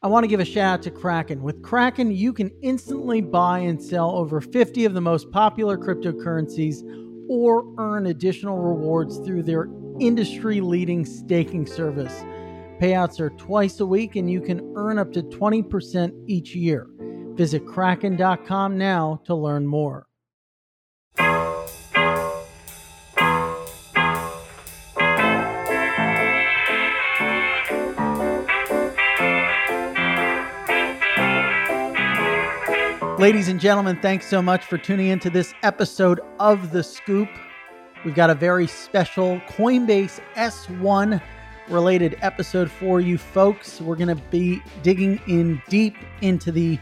I want to give a shout out to Kraken. With Kraken, you can instantly buy and sell over 50 of the most popular cryptocurrencies or earn additional rewards through their industry leading staking service. Payouts are twice a week and you can earn up to 20% each year. Visit kraken.com now to learn more. Ladies and gentlemen, thanks so much for tuning into this episode of The Scoop. We've got a very special Coinbase S1 related episode for you folks. We're going to be digging in deep into the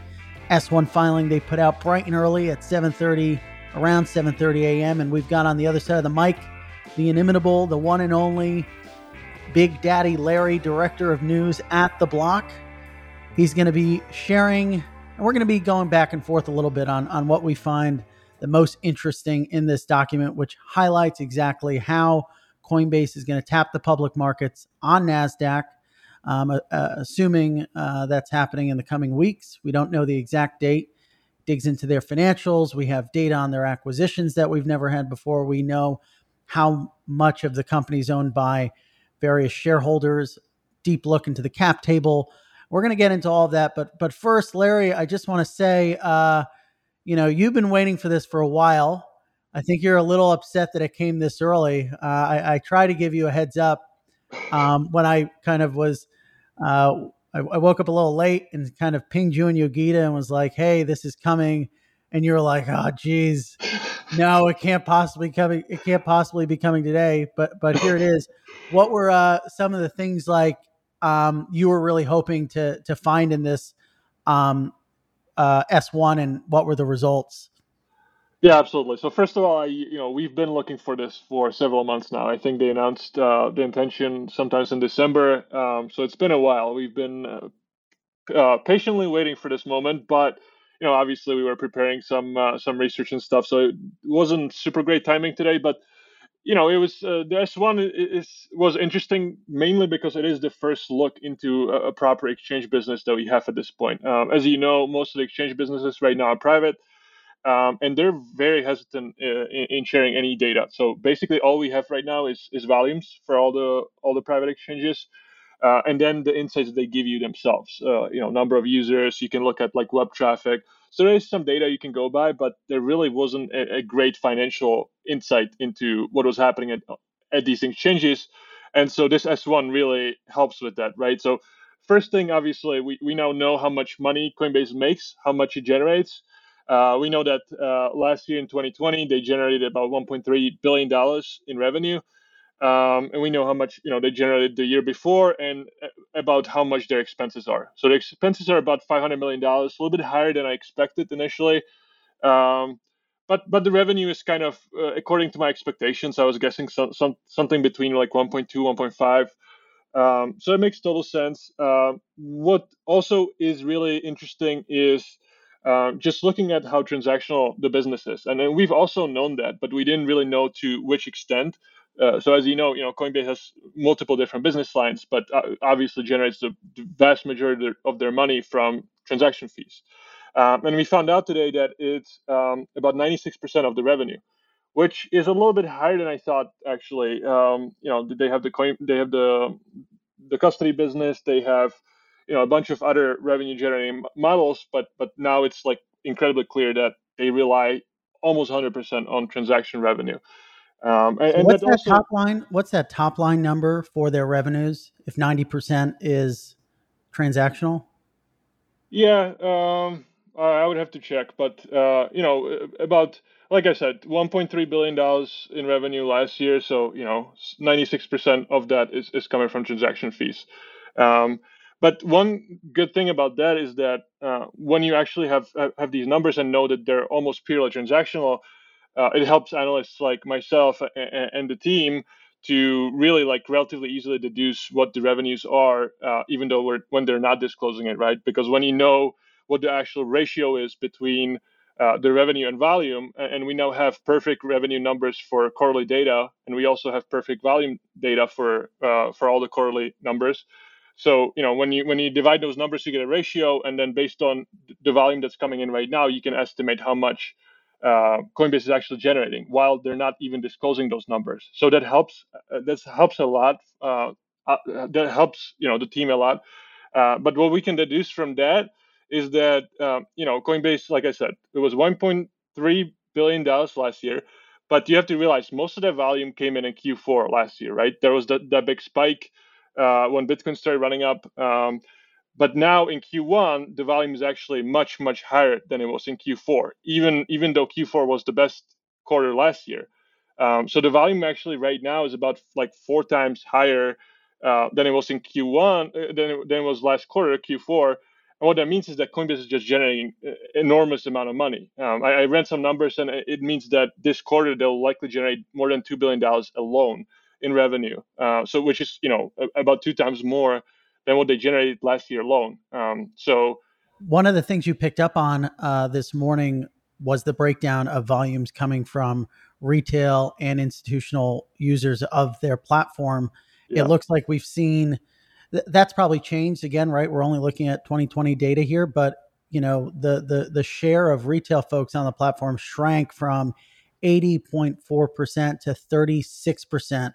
S1 filing they put out bright and early at 7:30 around 7:30 a.m. and we've got on the other side of the mic the inimitable, the one and only Big Daddy Larry, director of news at The Block. He's going to be sharing and we're going to be going back and forth a little bit on, on what we find the most interesting in this document, which highlights exactly how Coinbase is going to tap the public markets on NASDAQ, um, uh, assuming uh, that's happening in the coming weeks. We don't know the exact date. Digs into their financials. We have data on their acquisitions that we've never had before. We know how much of the company is owned by various shareholders. Deep look into the cap table we're going to get into all of that, but but first, Larry, I just want to say, uh, you know, you've been waiting for this for a while. I think you're a little upset that it came this early. Uh, I, I try to give you a heads up um, when I kind of was. Uh, I, woke up a little late and kind of pinged you and Yogita and was like, "Hey, this is coming," and you're like, "Oh, geez, no, it can't possibly coming. It can't possibly be coming today." But but here it is. What were uh, some of the things like um, you were really hoping to to find in this um, uh, S1, and what were the results? Yeah, absolutely. So first of all, I, you know, we've been looking for this for several months now. I think they announced uh, the intention sometimes in December. Um, so it's been a while. We've been uh, uh, patiently waiting for this moment, but you know, obviously we were preparing some uh, some research and stuff, so it wasn't super great timing today. But you know, it was uh, the S1 is was interesting mainly because it is the first look into a, a proper exchange business that we have at this point. Um, as you know, most of the exchange businesses right now are private, um, and they're very hesitant uh, in, in, sharing any data. So basically, all we have right now is is volumes for all the all the private exchanges. Uh, and then the insights that they give you themselves, uh, you know, number of users. You can look at like web traffic, so there is some data you can go by, but there really wasn't a, a great financial insight into what was happening at, at these exchanges. And so this S1 really helps with that, right? So first thing, obviously, we, we now know how much money Coinbase makes, how much it generates. Uh, we know that uh, last year in 2020, they generated about 1.3 billion dollars in revenue um, and we know how much you know they generated the year before and uh, about how much their expenses are. So the expenses are about 500 million dollars, a little bit higher than I expected initially. Um, but but the revenue is kind of uh, according to my expectations. I was guessing some, some something between like 1.2, 1.5. Um, so it makes total sense. Uh, what also is really interesting is uh, just looking at how transactional the business is, and, and we've also known that, but we didn't really know to which extent. Uh, so as you know, you know Coinbase has multiple different business lines, but uh, obviously generates the, vast majority of their money from transaction fees. Um, and we found out today that it's um, about 96% of the revenue, which is a little bit higher than I thought. Actually, um, you know, they have the coin, they have the the custody business, they have you know a bunch of other revenue generating models, but but now it's like incredibly clear that they rely almost 100% on transaction revenue. Um, and, so what's that also, top line? What's that top line number for their revenues? If ninety percent is transactional. Yeah, um, I would have to check, but uh, you know, about like I said, one point three billion dollars in revenue last year. So you know, ninety six percent of that is, is coming from transaction fees. Um, but one good thing about that is that uh, when you actually have have these numbers and know that they're almost purely transactional, uh, it helps analysts like myself and, and, the team to really like relatively easily deduce what the revenues are, uh, even though we're when they're not disclosing it, right? Because when you know what the actual ratio is between uh, the revenue and volume, and we now have perfect revenue numbers for quarterly data, and we also have perfect volume data for uh, for all the quarterly numbers. So you know when you when you divide those numbers, you get a ratio, and then based on the volume that's coming in right now, you can estimate how much uh, Coinbase is actually generating, while they're not even disclosing those numbers. So that helps. Uh, that helps a lot. Uh, uh, that helps you know the team a lot. Uh, but what we can deduce from that is that um, you know Coinbase, like I said, it was 1.3 billion dollars last year. But you have to realize most of that volume came in in Q4 last year, right? There was that, that big spike uh, when Bitcoin started running up. Um, but now in Q1, the volume is actually much, much higher than it was in Q4, even even though Q4 was the best quarter last year. Um, so the volume actually right now is about like four times higher uh, than it was in Q1, uh, than, it, than it was last quarter, Q4. And what that means is that Coinbase is just generating uh, enormous amount of money. Um, I, I, ran some numbers, and it means that this quarter they'll likely generate more than two billion dollars alone in revenue. Uh, so, which is you know about two times more than what they generated last year alone. Um, so, one of the things you picked up on uh, this morning was the breakdown of volumes coming from retail and institutional users of their platform. Yeah. It looks like we've seen th- that's probably changed again, right? We're only looking at 2020 data here, but you know the the the share of retail folks on the platform shrank from 80.4% to 36%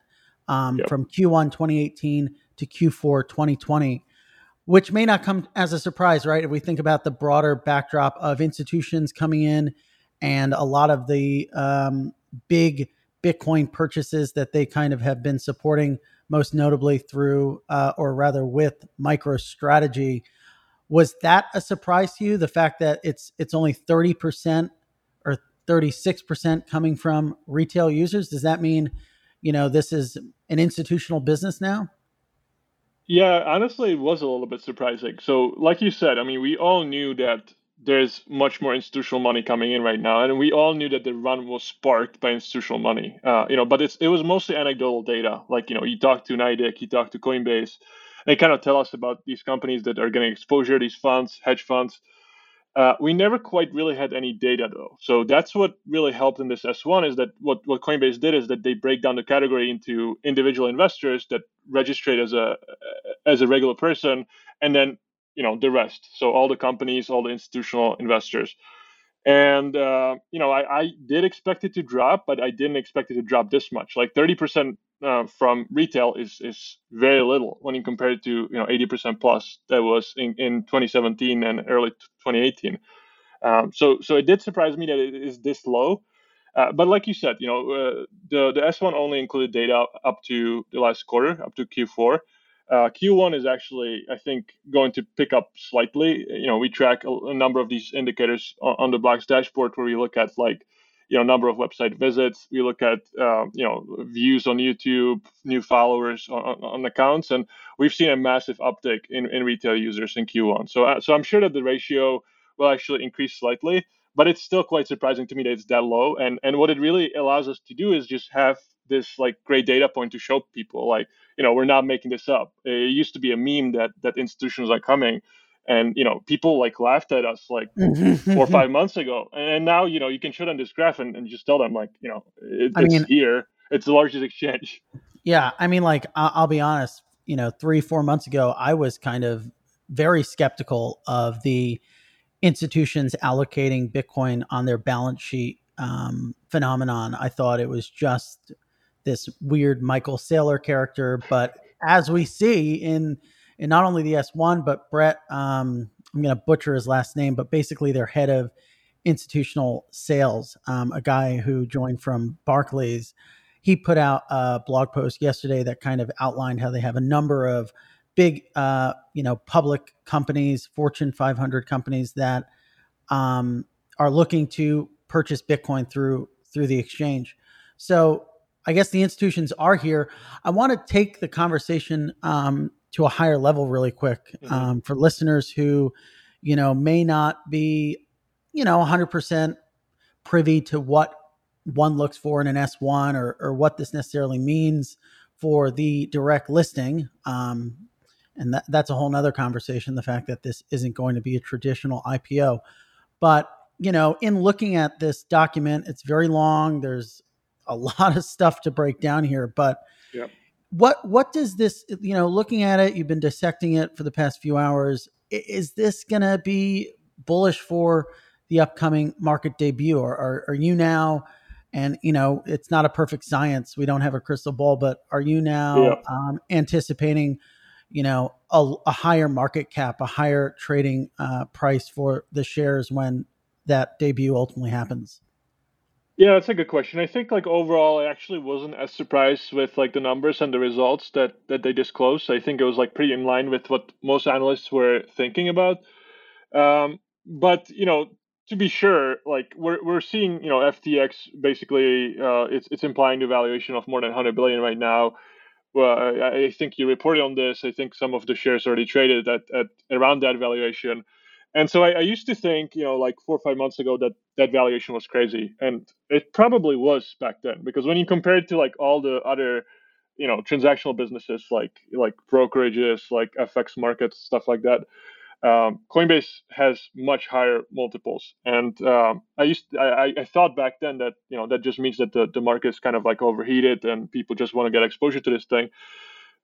um, yep. from Q1 2018 to Q4 2020, which may not come as a surprise, right? If we think about the broader backdrop of institutions coming in and a lot of the um, big Bitcoin purchases that they kind of have been supporting most notably through, uh, or rather with MicroStrategy. Was that a surprise to you? The fact that it's it's only thirty percent or thirty six percent coming from retail users. Does that mean, you know, this is an institutional business now? Yeah, honestly, it was a little bit surprising. So, like you said, I mean, we all knew that there's much more institutional money coming in right now, and we all knew that the run was sparked by institutional money. Uh, you know, but it's it was mostly anecdotal data. Like you know, you talk to NYDIG, you talk to Coinbase, they kind of tell us about these companies that are getting exposure, these funds, hedge funds. Uh, we never quite really had any data though, so that's what really helped in this S1 is that what what Coinbase did is that they break down the category into individual investors that register as a as a regular person, and then you know the rest. So all the companies all the institutional investors. And uh, you know I, I, did expect it to drop but i didn't expect it to drop this much. Like 30% uh, from retail is is very little when you compare it to you know 80% plus that was in, in 2017 and early 2018 um, so so it did surprise me that it is this low. Uh, but like you said you know uh, the the s1 only included data up to the last quarter up to q4 uh, Q1 is actually, I think, going to pick up slightly. You know, we track a, a number of these indicators on, on, the Block's dashboard where we look at like, you know, number of website visits. We look at, uh, you know, views on YouTube, new followers on, on, accounts, and we've seen a massive uptick in, in retail users in Q1. So, uh, so I'm sure that the ratio will actually increase slightly, but it's still quite surprising to me that it's that low. And and what it really allows us to do is just have this like great data point to show people like you know we're not making this up it used to be a meme that that institutions are coming and you know people like laughed at us like four or five months ago. And now you know you can show them this graph and, and just tell them like you know it, it's mean, here. It's the largest exchange. Yeah i mean like i'll be honest you know three four months ago i was kind of very skeptical of the institutions allocating bitcoin on their balance sheet um, phenomenon. I thought it was just this weird Michael Saylor character. But as we see in in not only the S1, but Brett, um, I'm going to butcher his last name, but basically their head of institutional sales, um, a guy who joined from Barclays. He put out a blog post yesterday that kind of outlined how they have a number of big, uh, you know, public companies, Fortune 500 companies that um, are looking to purchase Bitcoin through through the exchange. So I guess the institutions are here. I want to take the conversation um, to a higher level really quick mm-hmm. um, for listeners who, you know, may not be, you know, 100% privy to what one looks for in an S1 or, or what this necessarily means for the direct listing. Um, and that, that's a whole nother conversation, the fact that this isn't going to be a traditional IPO. But, you know, in looking at this document, it's very long. There's a lot of stuff to break down here, but yep. What what does this you know looking at it you've been dissecting it for the past few hours is this going to be bullish for the upcoming market debut or are, are you now and you know it's not a perfect science we don't have a crystal ball but are you now yeah. um, anticipating you know a, a, higher market cap a higher trading uh, price for the shares when that debut ultimately happens yeah, that's a good question. I think like overall, I actually wasn't as surprised with like the numbers and the results that that they disclosed. I think it was like pretty in line with what most analysts were thinking about. Um, but you know, to be sure, like we're we're seeing you know FTX basically uh, it's it's implying the valuation of more than 100 billion right now. Well, I, I think you reported on this. I think some of the shares already traded at, at around that valuation. And so I, I, used to think, you know, like four or five months ago that that valuation was crazy, and it probably was back then because when you compare it to like all the other, you know, transactional businesses like like brokerages, like FX markets, stuff like that, um, Coinbase has much higher multiples. And um, I used I, I thought back then that you know that just means that the the market is kind of like overheated and people just want to get exposure to this thing.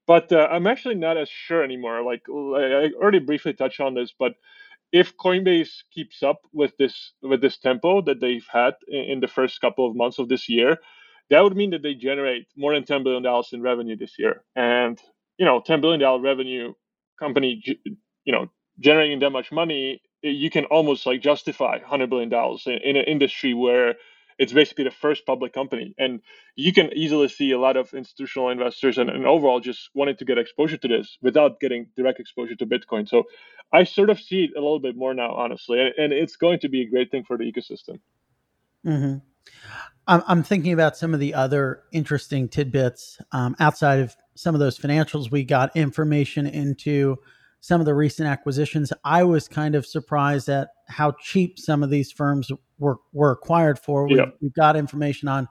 But uh, I'm actually not as sure anymore. Like I already briefly touched on this, but if Coinbase keeps up with this with this tempo that they've had in, the first couple of months of this year, that would mean that they generate more than ten billion dollars in revenue this year. And you know, ten billion dollar revenue company, you know, generating that much money, you can almost like justify hundred billion dollars in, in an industry where it's basically the first public company. And you can easily see a lot of institutional investors and, and overall just wanting to get exposure to this without getting direct exposure to Bitcoin. So I sort of see it a little bit more now, honestly. And, and it's going to be a great thing for the ecosystem. Mm-hmm. I'm, thinking about some of the other interesting tidbits um, outside of some of those financials. We got information into some of the recent acquisitions. I was kind of surprised at how cheap some of these firms were, were acquired for. We've, we've got information on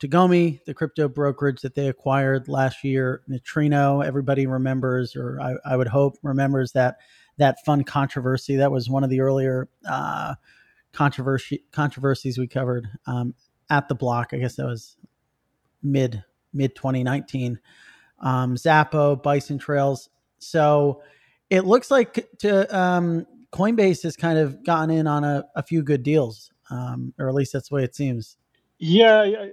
Tagomi, the crypto brokerage that they acquired last year, Neutrino. Everybody remembers, or I, I would hope remembers that that fund controversy. That was one of the earlier uh, controversy controversies we covered um, at the block. I guess that was mid mid 2019. Um, Xapo, Bison Trails. So it looks like to um, Coinbase has kind of gotten in on a, a few good deals, um, or at least that's the way it seems. Yeah,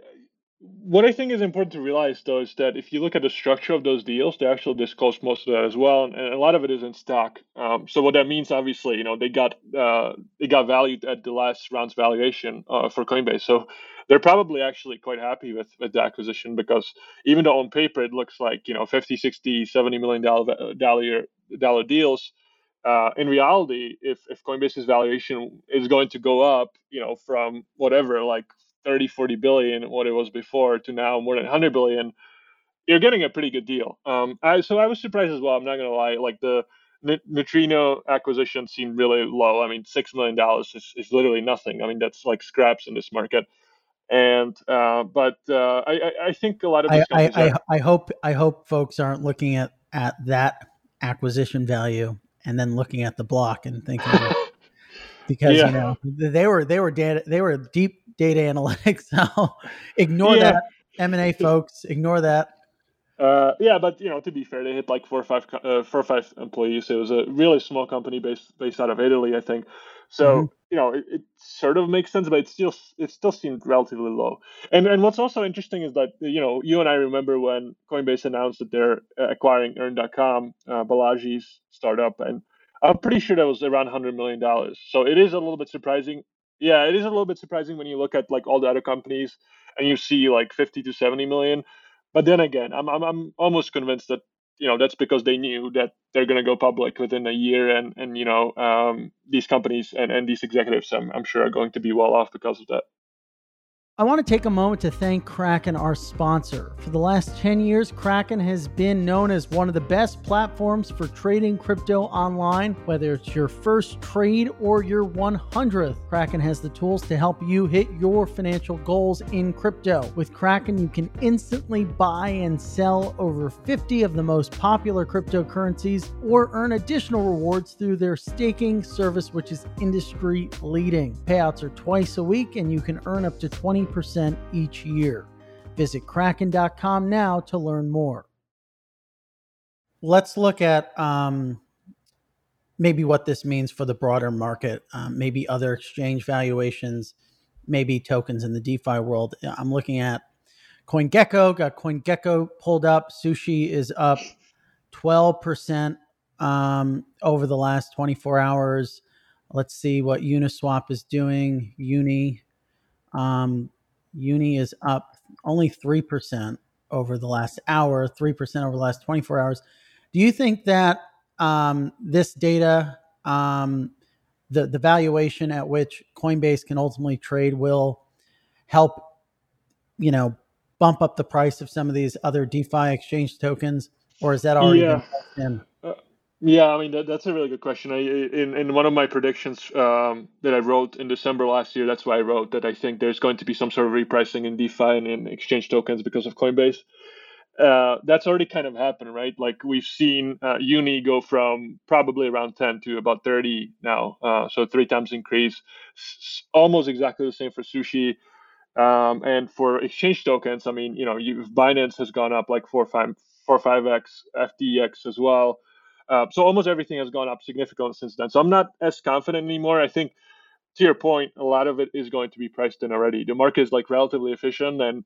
what I think is important to realize though is that if you look at the structure of those deals, they actually disclose most of that as well, and a lot of it is in stock. Um, so what that means, obviously, you know, they got uh, they got valued at the last round's valuation uh, for Coinbase. So they're probably actually quite happy with, with the acquisition because even though on paper it looks like you know 50 60 70 million dollar dollar dollar deals uh, in reality if if coinbase's valuation is going to go up you know from whatever like 30 40 billion what it was before to now more than 100 billion you're getting a pretty good deal um I, so i was surprised as well i'm not gonna lie like the Neutrino acquisition seemed really low. I mean, six million dollars is, is literally nothing. I mean, that's like scraps in this market and uh, but uh, I, I think a lot of I, I, I, I, hope I hope folks aren't looking at at that acquisition value and then looking at the block and thinking because yeah. you know they were they were data they were deep data analytics so ignore yeah. that m&a folks ignore that uh, yeah, but you know, to be fair, they hit like four or five, uh, four or five employees. It was a really small company based based out of Italy, I think. So mm-hmm. You know, it, it, sort of makes sense, but it still it still seemed relatively low. And and what's also interesting is that you know, you and I remember when Coinbase announced that they're acquiring Earn.com, uh, Balaji's startup, and I'm pretty sure that was around hundred million dollars. So it is a little bit surprising. Yeah, it is a little bit surprising when you look at like all the other companies and you see like 50 to 70 million but then again, I'm I'm, I'm almost convinced that you know that's because they knew that they're going to go public within a year, and and you know um, these companies and and these executives, I'm I'm sure are going to be well off because of that. I want to take a moment to thank Kraken, our sponsor. For the last 10 years, Kraken has been known as one of the best platforms for trading crypto online, whether it's your first trade or your 100th. Kraken has the tools to help you hit your financial goals in crypto. With Kraken, you can instantly buy and sell over 50 of the most popular cryptocurrencies or earn additional rewards through their staking service, which is industry leading. Payouts are twice a week, and you can earn up to 20 percent each year. Visit kraken.com now to learn more. let's look at um, maybe what this means for the broader market, um, maybe other exchange valuations, maybe tokens in the DeFi world. I'm looking at CoinGecko, got CoinGecko pulled up. Sushi is up 12% um, over the last 24 hours. Let's see what Uniswap is doing. Uni, um, Uni is up only 3% over the last hour, 3% over the last 24 hours. Do you think that um, this data, um, the the valuation at which Coinbase can ultimately trade will help, you know, bump up the price of some of these other DeFi exchange tokens, or is that already yeah. been uh, yeah, I mean that, that's a really good question. I, in in one of my predictions um, that I wrote in December last year, that's why I wrote that I think there's going to be some sort of repricing in DeFi and in exchange tokens because of Coinbase uh, that's already kind of happened, right? Like we've seen uh, Uni go from probably around 10 to about 30 now, uh, so three times increase. S- almost exactly the same for Sushi. Um, and for exchange tokens, I mean, you know, you, Binance has gone up like four, five, four, five x, FTX as well. Uh, so almost everything has gone up significantly since then. So I'm not as confident anymore. I think, to your point, a lot of it is going to be priced in already. The market is like relatively efficient and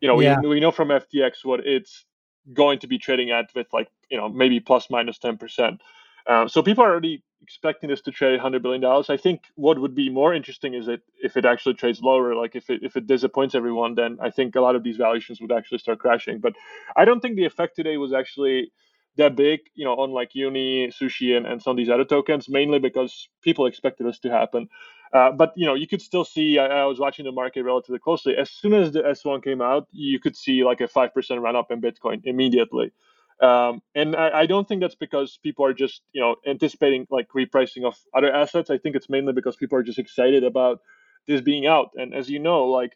you know, yeah. we, we know from FTX what it's going to be trading at with like, you know, maybe plus minus 10%. Um, so people are already expecting this to trade $100 billion. I think what would be more interesting is that if it actually trades lower, like if it, if it disappoints everyone, then I think a lot of these valuations would actually start crashing. But I don't think the effect today was actually that big, you know, on like Uni, Sushi, and, and some of these other tokens, mainly because people expected this to happen. Uh, but you know, you could still see. I, I, was watching the market relatively closely. As soon as the S1 came out, you could see like a five percent run up in Bitcoin immediately. Um, and I, I, don't think that's because people are just you know anticipating like repricing of other assets. I think it's mainly because people are just excited about this being out. And as you know, like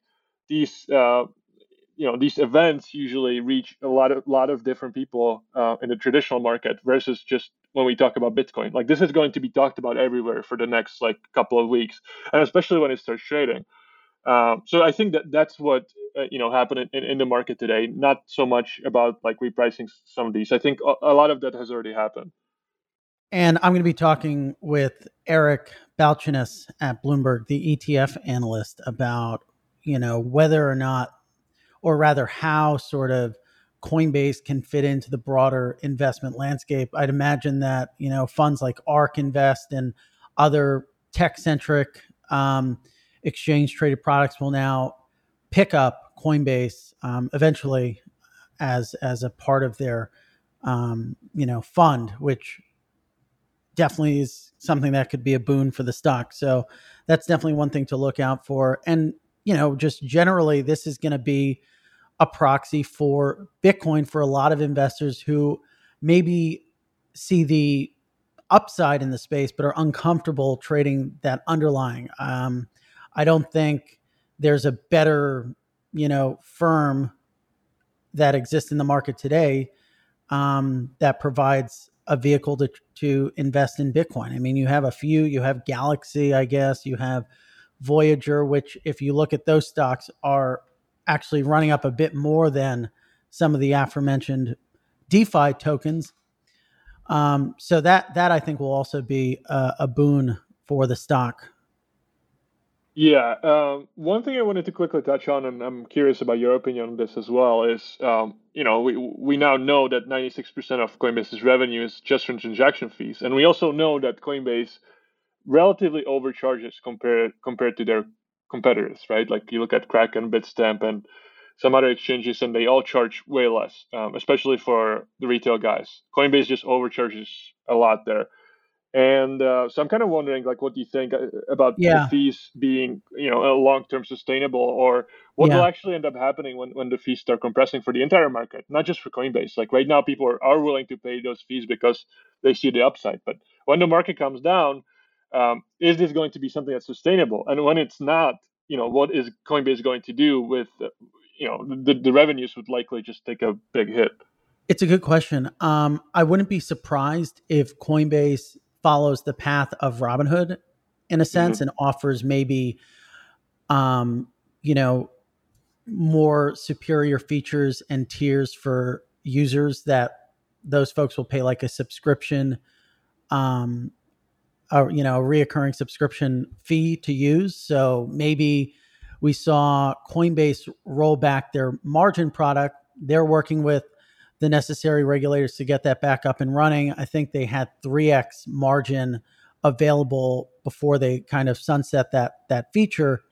these uh, you know these events usually reach a lot of lot of different people uh, in the traditional market versus just when we talk about bitcoin. Like this is going to be talked about everywhere for the next like couple of weeks and especially when it starts trading. Um, so i think that that's what uh, you know happened in, in, the market today. Not so much about like repricing some of these. I think a, a lot of that has already happened. And i'm going to be talking with eric balchunas at bloomberg the etf analyst about you know whether or not or rather how sort of Coinbase can fit into the broader investment landscape. I'd imagine that you know funds like ARK Invest and other tech-centric um, exchange-traded products will now pick up Coinbase um, eventually as as a part of their um, you know fund, which definitely is something that could be a boon for the stock. So that's definitely one thing to look out for. And you know, just generally, this is going to be a proxy for Bitcoin for a lot of investors who maybe see the upside in the space but are uncomfortable trading that underlying. Um, I don't think there's a better, you know, firm that exists in the market today um, that provides a vehicle to to invest in Bitcoin. I mean, you have a few. You have Galaxy, I guess. You have Voyager, which, if you look at those stocks, are actually running up a bit more than some of the aforementioned DeFi tokens. Um, so that that I think will also be a, a boon for the stock. Yeah, um, one thing I wanted to quickly touch on, and I'm curious about your opinion on this as well, is um, you know we we now know that 96% of Coinbase's revenue is just from transaction fees, and we also know that Coinbase relatively overcharges compared compared to their competitors, right? Like you look at Kraken, Bitstamp, and some other exchanges, and they all charge way less, um, especially for the retail guys. Coinbase just overcharges a lot there. And uh, so I'm kind of wondering, like, what do you think uh, about yeah. the fees being, you know, long-term sustainable, or what yeah. will actually end up happening when, when the fees start compressing for the entire market, not just for Coinbase. Like right now, people are, are willing to pay those fees because they see the upside. But when the market comes down, um, is this going to be something that's sustainable? And when it's not, you know, what is Coinbase going to do with, you know, the, the revenues would likely just take a big hit. It's a good question. Um, I wouldn't be surprised if Coinbase follows the path of Robinhood in a sense mm-hmm. and offers maybe, um, you know, more superior features and tiers for users that those folks will pay like a subscription, um, a, you know, a reoccurring subscription fee to use. So maybe we saw Coinbase roll back their margin product. They're working with the necessary regulators to get that back up and running. I think they had 3x margin available before they kind of sunset that that feature.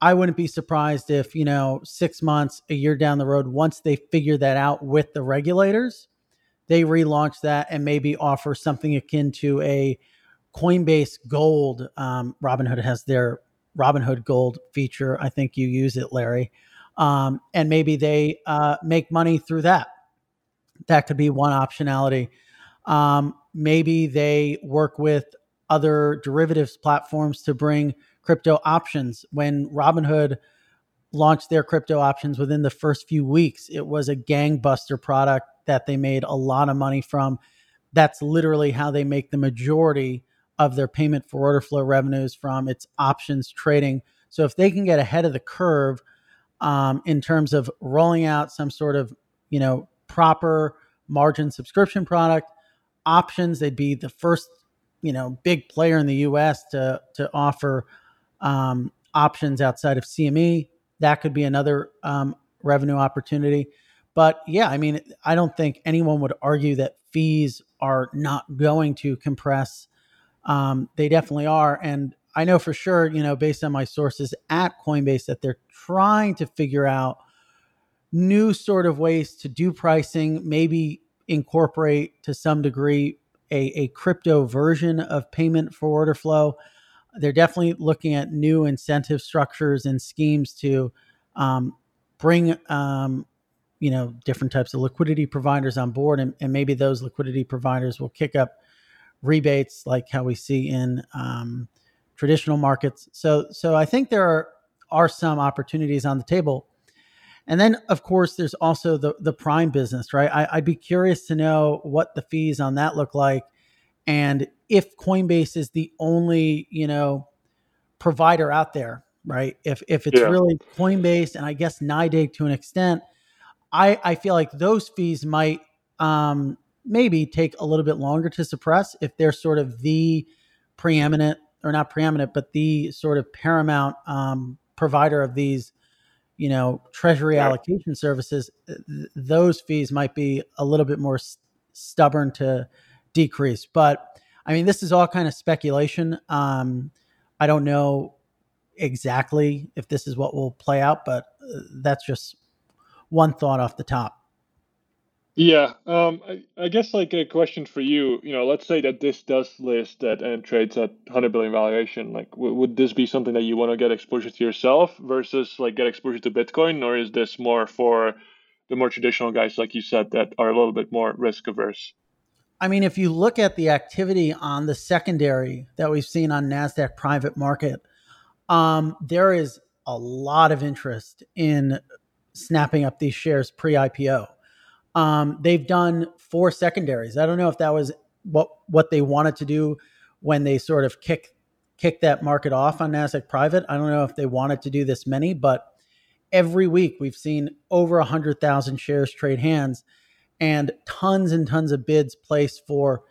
I wouldn't be surprised if, you know, 6 months, a year down the road once they figure that out with the regulators, they relaunch that and maybe offer something akin to a Coinbase Gold. Um, Robinhood has their Robinhood Gold feature. I think you use it, Larry. Um, and maybe they uh, make money through that. That could be one optionality. Um, maybe they work with other derivatives platforms to bring crypto options. When Robinhood launched their crypto options within the first few weeks, it was a gangbuster product that they made a lot of money from. That's literally how they make the majority of their payment for order flow revenues from its options trading. So if they can get ahead of the curve um, in terms of rolling out some sort of you know proper margin subscription product options, they'd be the first you know big player in the U.S. to to offer um, options outside of CME. That could be another um, revenue opportunity. But yeah, I mean, I don't think anyone would argue that fees are not going to compress um, they definitely are. And I know for sure, you know, based on my sources at Coinbase, that they're trying to figure out new sort of ways to do pricing, maybe incorporate to some degree a, a crypto version of payment for order flow. They're definitely looking at new incentive structures and schemes to um, bring, um, you know, different types of liquidity providers on board, and, and maybe those liquidity providers will kick up rebates like how we see in um, traditional markets. So, so I think there are, are some opportunities on the table. And then, of course, there's also the the prime business, right? I, I'd be curious to know what the fees on that look like, and if Coinbase is the only, you know, provider out there, right? If if it's yeah. really Coinbase and I guess NYDIG to an extent, I I feel like those fees might um, maybe take a little bit longer to suppress if they're sort of the preeminent or not preeminent, but the sort of paramount um, provider of these, you know, treasury right. allocation services. Th- those fees might be a little bit more s- stubborn to decrease. But I mean, this is all kind of speculation. Um, I don't know exactly if this is what will play out, but uh, that's just one thought off the top. Yeah, um, I, I guess like a question for you. You know, let's say that this does list at and trades at 100 billion valuation. Like, w- would this be something that you want to get exposure to yourself versus like get exposure to Bitcoin, or is this more for the more traditional guys, like you said, that are a little bit more risk averse? I mean, if you look at the activity on the secondary that we've seen on Nasdaq Private Market, um, there is a lot of interest in snapping up these shares pre-IPO. Um, they've done four secondaries. I don't know if that was what what they wanted to do when they sort of kick kick that market off on Nasdaq Private. I don't know if they wanted to do this many, but every week we've seen over a hundred thousand shares trade hands, and tons and tons of bids placed for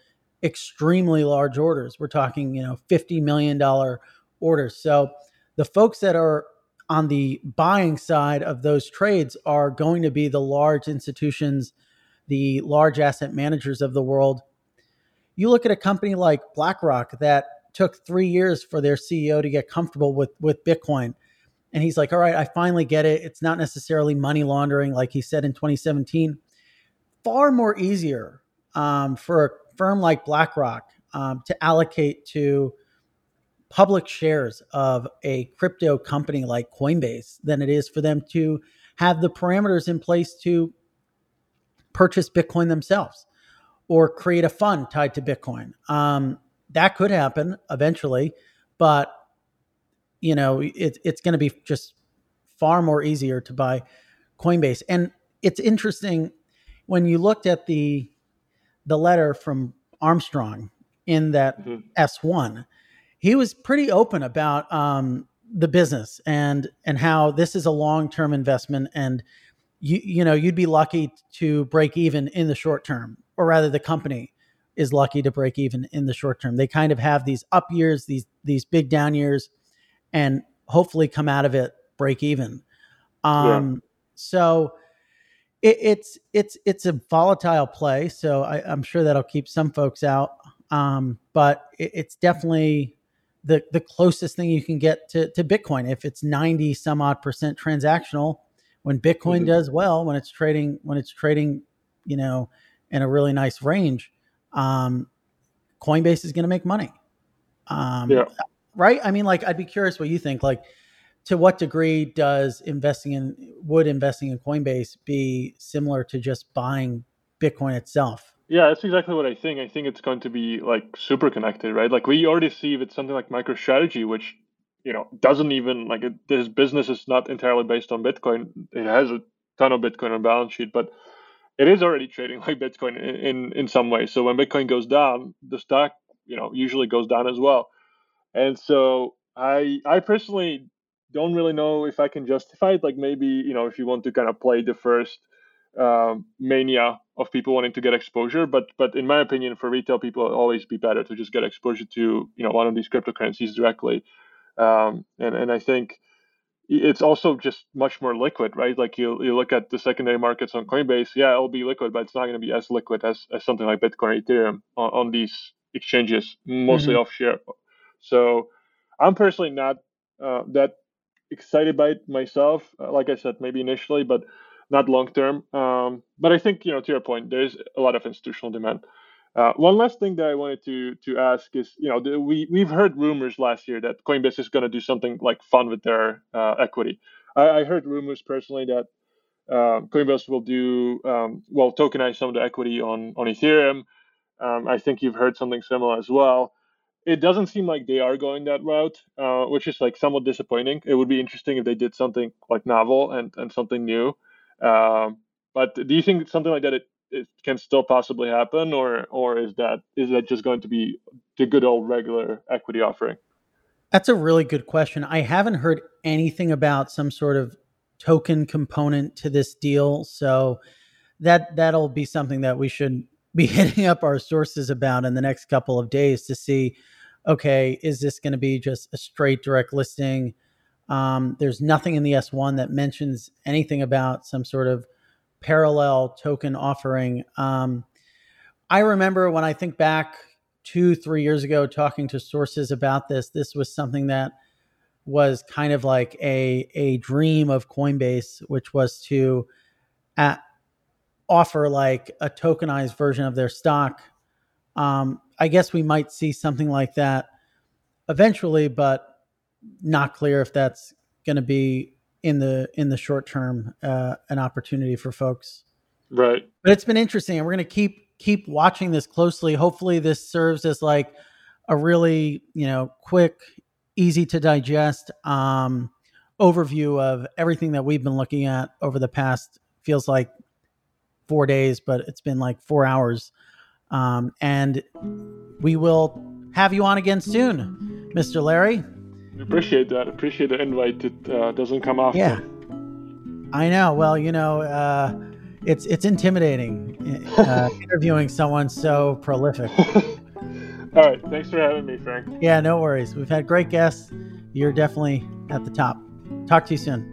extremely large orders. We're talking, you know, fifty million dollar orders. So the folks that are on the buying side of those trades are going to be the large institutions, the large asset managers of the world. You look at a company like BlackRock that took three years for their CEO to get comfortable with, with Bitcoin. And he's like, all right, I finally get it. It's not necessarily money laundering, like he said in 2017. Far more easier um, for a firm like BlackRock um, to allocate to public shares of a crypto company like Coinbase than it is for them to have the parameters in place to purchase Bitcoin themselves or create a fund tied to Bitcoin. Um, that could happen eventually, but you know it, it's going to be just far more easier to buy Coinbase. And it's interesting when you looked at the the letter from Armstrong in that mm-hmm. S1 he was pretty open about um, the business and and how this is a long term investment and you you know you'd be lucky to break even in the short term or rather, the company is lucky to break even in the short term. They kind of have these up years, these these big down years, and hopefully come out of it break even. Um, yeah. So it, it's it's it's a volatile play. So I, am sure that'll keep some folks out. Um, but it, it's definitely the the closest thing you can get to, to Bitcoin. If it's 90 some odd percent transactional, when Bitcoin mm-hmm. does well, when it's trading when it's trading, you know, in a really nice range, um, Coinbase is going to make money. Um, yeah. Right. I mean, like, I'd be curious what you think. Like, to what degree does investing in would investing in Coinbase be similar to just buying Bitcoin itself? Yeah, that's exactly what I think. I think it's going to be like super connected, right? Like we already see with something like MicroStrategy, which you know doesn't even like this business is not entirely based on Bitcoin. It has a ton of Bitcoin on balance sheet, but it is already trading like Bitcoin in, in in some way. So when Bitcoin goes down, the stock you know usually goes down as well. And so I I personally don't really know if I can justify it. Like maybe you know if you want to kind of play the first um, mania of people wanting to get exposure, but but in my opinion, for retail people, always be better to just get exposure to you know one of these cryptocurrencies directly. Um, and and I think it's also just much more liquid, right? Like you you look at the secondary markets on Coinbase, yeah, it'll be liquid, but it's not going to be as liquid as, as something like Bitcoin or Ethereum on, on these exchanges, mostly mm-hmm. offshore. So I'm personally not uh, that excited by it myself. Uh, like I said, maybe initially, but not long term. Um, but I think you know, to your point, there's a lot of institutional demand. Uh, one last thing that I wanted to to ask is, you know, the, we we've heard rumors last year that Coinbase is going to do something like fun with their uh, equity. I, I, heard rumors personally that um, Coinbase will do um, well tokenize some of the equity on on Ethereum. Um, I think you've heard something similar as well it doesn't seem like they are going that route, uh, which is like somewhat disappointing. It would be interesting if they did something like novel and, and something new. Um, but do you think something like that it, it can still possibly happen, or or is that is that just going to be the good old regular equity offering? That's a really good question. I haven't heard anything about some sort of token component to this deal, so that that'll be something that we should be hitting up our sources about in the next couple of days to see okay, is this going to be just a straight direct listing? Um, there's nothing in the S1 that mentions anything about some sort of parallel token offering. Um, I remember when I think back two, three years ago, talking to sources about this, this was something that was kind of like a, a dream of Coinbase, which was to at, offer like a tokenized version of their stock um, I guess we might see something like that eventually, but not clear if that's going to be in the in the short term uh, an opportunity for folks. Right. But it's been interesting, and we're going to keep keep watching this closely. Hopefully, this serves as like a really you know quick, easy to digest um, overview of everything that we've been looking at over the past feels like four days, but it's been like four hours um, and we will have you on again soon, Mr. Larry. Appreciate that. Appreciate the invite. It uh, doesn't come often. Yeah, I know. Well, you know, uh, it's it's intimidating uh, interviewing someone so prolific. All right. Thanks for having me, Frank. Yeah, no worries. We've had great guests. You're definitely at the top. Talk to you soon.